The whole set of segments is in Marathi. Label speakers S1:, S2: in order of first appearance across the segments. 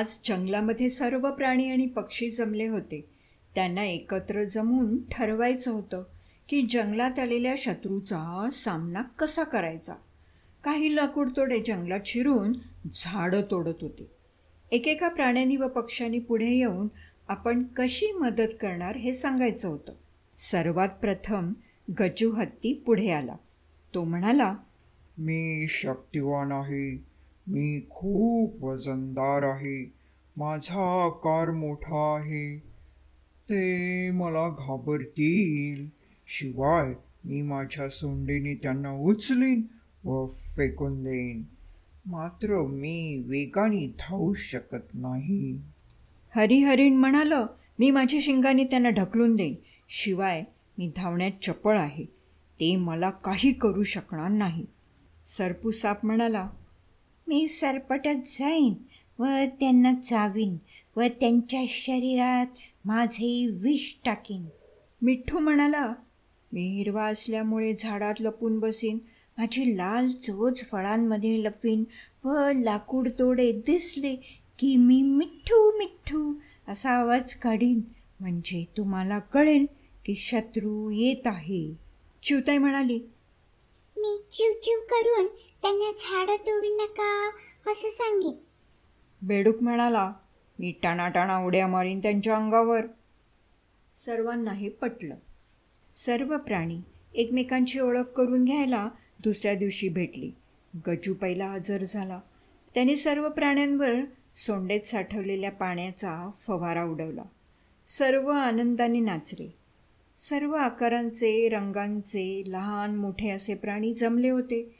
S1: आज जंगलामध्ये सर्व प्राणी आणि पक्षी जमले होते. त्यांना एकत्र जमून ठरवायचं होतं की जंगलात आलेल्या शत्रूचा सामना कसा करायचा. काही लाकूडतोडे जंगलात शिरून झाडं तोडत होते. एकेका प्राण्यांनी व पक्ष्यांनी पुढे येऊन आपण कशी मदत करणार हे सांगायचं होतं. सर्वात प्रथम गजू हत्ती पुढे आला. तो म्हणाला
S2: मी शक्तिवान आहे. मी खूप वजनदार आहे. माझा आकार मोठा आहे. ते मला घाबरतील. शिवाय मी माझ्या सोंडेने त्यांना उचलीन व फेकून देईन. मात्र मी वेगाने धावू शकत नाही.
S1: हरिहरीण म्हणालं मी माझ्या शिंगाने त्यांना ढकलून देईन. शिवाय मी धावण्यात चपळ आहे. ते मला काही करू शकणार नाही. सरपू साप म्हणाला
S3: मी सरपटत जाईन व त्यांना चावीन व त्यांच्या शरीरात माझे विष टाकीन.
S1: मिठ्ठू म्हणाला मी हिरवा असल्यामुळे झाडात लपून बसीन. माझी लाल चोच फळांमध्ये लपवीन व लाकूड तोडे दिसले की मी मिठ्ठू मिठ्ठू असा आवाज काढीन. म्हणजे तुम्हाला कळेल की शत्रू येत आहे. चिवताई म्हणाली
S4: मी चिव चिव करून त्यांना झाडं तोडू नका असं सांगेन.
S1: बेडूक म्हणाला मी टाणाटाणा उड्या मारीन त्यांच्या अंगावर. सर्वांना हे पटलं. सर्व प्राणी एकमेकांची ओळख करून घ्यायला दुसऱ्या दिवशी भेटली. गजू पहिला हजर झाला. त्याने सर्व प्राण्यांवर सोंडेत साठवलेल्या पाण्याचा फवारा उडवला. सर्व आनंदाने नाचले. सर्व आकारांचे रंगांचे लहान मोठे असे प्राणी जमले होते.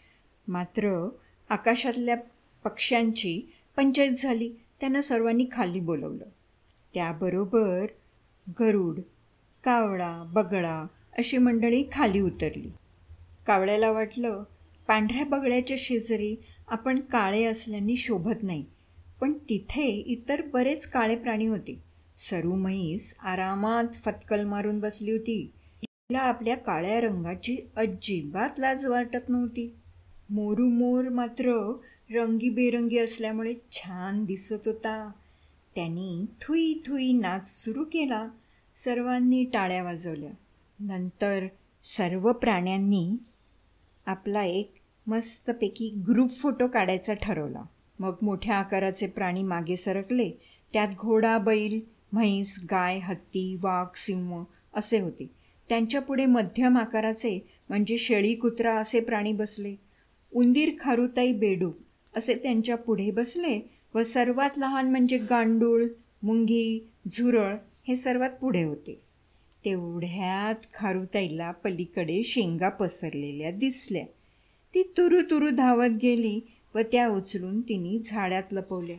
S1: मात्र आकाशातल्या पक्ष्यांची पंचायत झाली. त्यांना सर्वांनी खाली बोलवलं. त्याबरोबर गरुड कावळा बगळा अशी मंडळी खाली उतरली. कावळ्याला वाटलं पांढऱ्या बगळ्याच्या शेजारी आपण काळे असल्याने शोभत नाही. पण तिथे इतर बरेच काळे प्राणी होते. सरू म्हैस आरामात फतकल मारून बसली होती. तिला आपल्या काळ्या रंगाची अजिबात लाज वाटत नव्हती. मोरू मोर मात्र रंगीबेरंगी असल्यामुळे छान दिसत होता. त्यांनी थुई थुई नाच सुरू केला. सर्वांनी टाळ्या वाजवल्या. नंतर सर्व प्राण्यांनी आपला एक मस्तपैकी ग्रुप फोटो काढायचा ठरवला. मग मोठ्या आकाराचे प्राणी मागे सरकले. त्यात घोडा बैल म्हैस गाय हत्ती वाघ सिंह असे होते. त्यांच्यापुढे मध्यम आकाराचे म्हणजे शेळी कुत्रा असे प्राणी बसले. उंदीर खारुताई बेडू असे त्यांच्या पुढे बसले व सर्वात लहान म्हणजे गांडूळ मुंगी झुरळ हे सर्वात पुढे होते. तेवढ्यात खारुताईला पलीकडे शेंगा पसरलेल्या दिसल्या. ती तुरु तुरु धावत गेली व त्या उचलून तिने झाडात लपवल्या.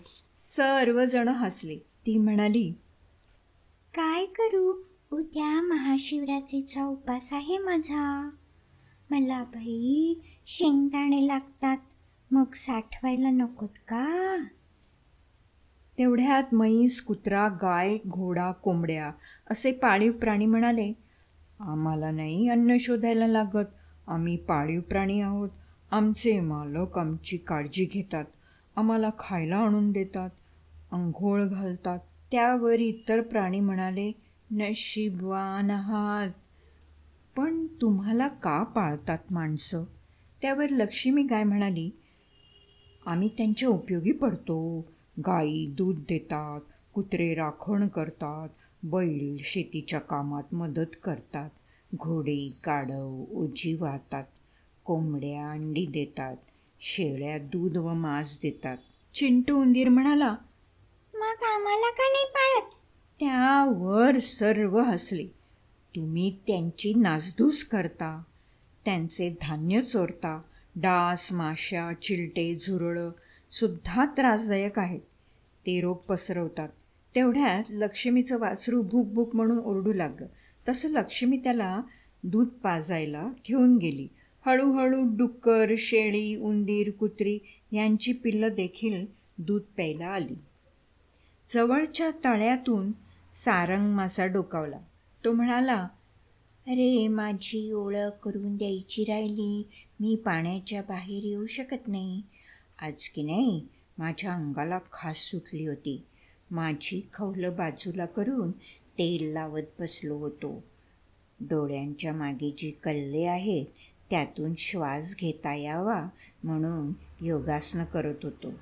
S1: सर्वजण हसले. ती म्हणाली
S4: काय करू? उद्या महाशिवरात्रीचा उपास आहे माझा. मला बाई शेंगदाणे लागतात. मग साठवायला नकोत का?
S1: तेवढ्यात म्हैस कुत्रा गाय घोडा कोंबड्या असे पाळीव प्राणी म्हणाले आम्हाला नाही अन्न शोधायला लागत. आम्ही पाळीव प्राणी आहोत. आमचे मालक आमची काळजी घेतात. आम्हाला खायला आणून देतात. अंघोळ घालतात. त्यावर इतर प्राणी म्हणाले नशीबवान आहात पण तुम्हाला का पाळतात माणसं? त्यावर लक्ष्मी गाय म्हणाली आम्ही त्यांच्या उपयोगी पडतो. गाई दूध देतात कुत्रे राखण करतात बैल शेतीच्या कामात मदत करतात घोडे काढव ओजी वाहतात कोंबड्या अंडी देतात शेळ्या दूध व मांस देतात. चिंटू उंदीर म्हणाला
S4: मग आम्हाला का नाही पाळत?
S1: त्यावर सर्व हसले. तुम्ही त्यांची नासधूस करता त्यांचे धान्य चोरता डास माश्या चिलटे झुरळं सुद्धा त्रासदायक आहेत. ते रोग पसरवतात. तेवढ्यात लक्ष्मीचं वासरू भूक भूक म्हणून ओरडू लागलं. तसं लक्ष्मी त्याला दूध पाजायला घेऊन गेली. हळूहळू डुक्कर शेळी उंदीर कुत्री यांची पिल्लं देखील दूध प्यायला आली. जवळच्या तळ्यातून सारंग मासा डोकावला. तो म्हणाला
S3: अरे माझी ओळख करून द्यायची राहिली. मी पाण्याच्या बाहेर येऊ शकत नाही. आज की नाही? माझ्या अंगाला खास सुटली होती. माझी खवलं बाजूला करून तेल लावत बसलो होतो. डोळ्यांच्या मागे जी कल्ले आहेत त्यातून श्वास घेता यावा म्हणून योगासनं करत होतो.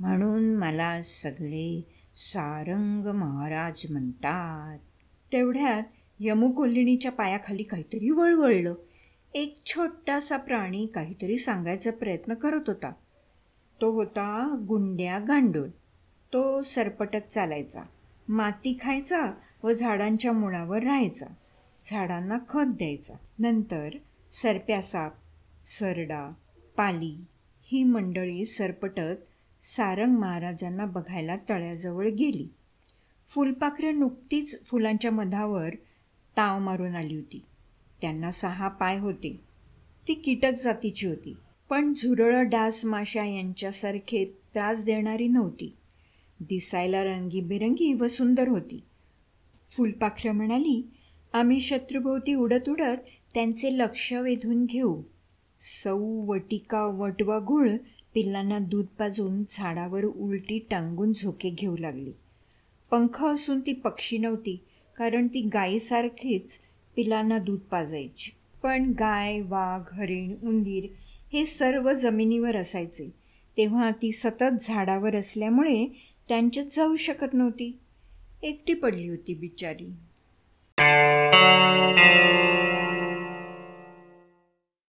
S3: म्हणून मला सगळे सारंग महाराज म्हणतात
S1: तेवढ्यात यमुकोलिणीच्या पायाखाली काहीतरी वळवळलं. एक छोटासा प्राणी काहीतरी सांगायचा प्रयत्न करत होता. तो होता गुंड्या गांडूळ. तो सरपटत चालायचा. माती खायचा व झाडांच्या मुळावर राहायचा. झाडांना खत द्यायचा. नंतर सरप्या साप सरडा पाली ही मंडळी सरपटत सारंग महाराजांना बघायला तळ्याजवळ गेली. फुलपाखरं नुकतीच फुलांच्या मधावर ताव मारून आली होती. त्यांना सहा पाय होते. ती कीटक जातीची होती. पण झुरळं डास माशा यांच्यासारखे त्रास देणारी नव्हती. दिसायला रंगीबेरंगी व सुंदर होती. फुलपाखरं म्हणाली आम्ही शत्रुभोवती उडत उडत त्यांचे लक्ष वेधून घेऊ. सौ वटिका वटवा घुळ पिल्लांना दूध पाजून झाडावर उलटी टांगून झोके घेऊ लागली. पंख असून ती पक्षी नव्हती कारण ती गायीसारखीच पिलांना दूध पाजायची. पण गाय वाघ हरिण उंदीर हे सर्व जमिनीवर असायचे. तेव्हा ती सतत झाडावर असल्यामुळे त्यांच्यात जाऊ शकत नव्हती. एकटी पडली होती बिचारी.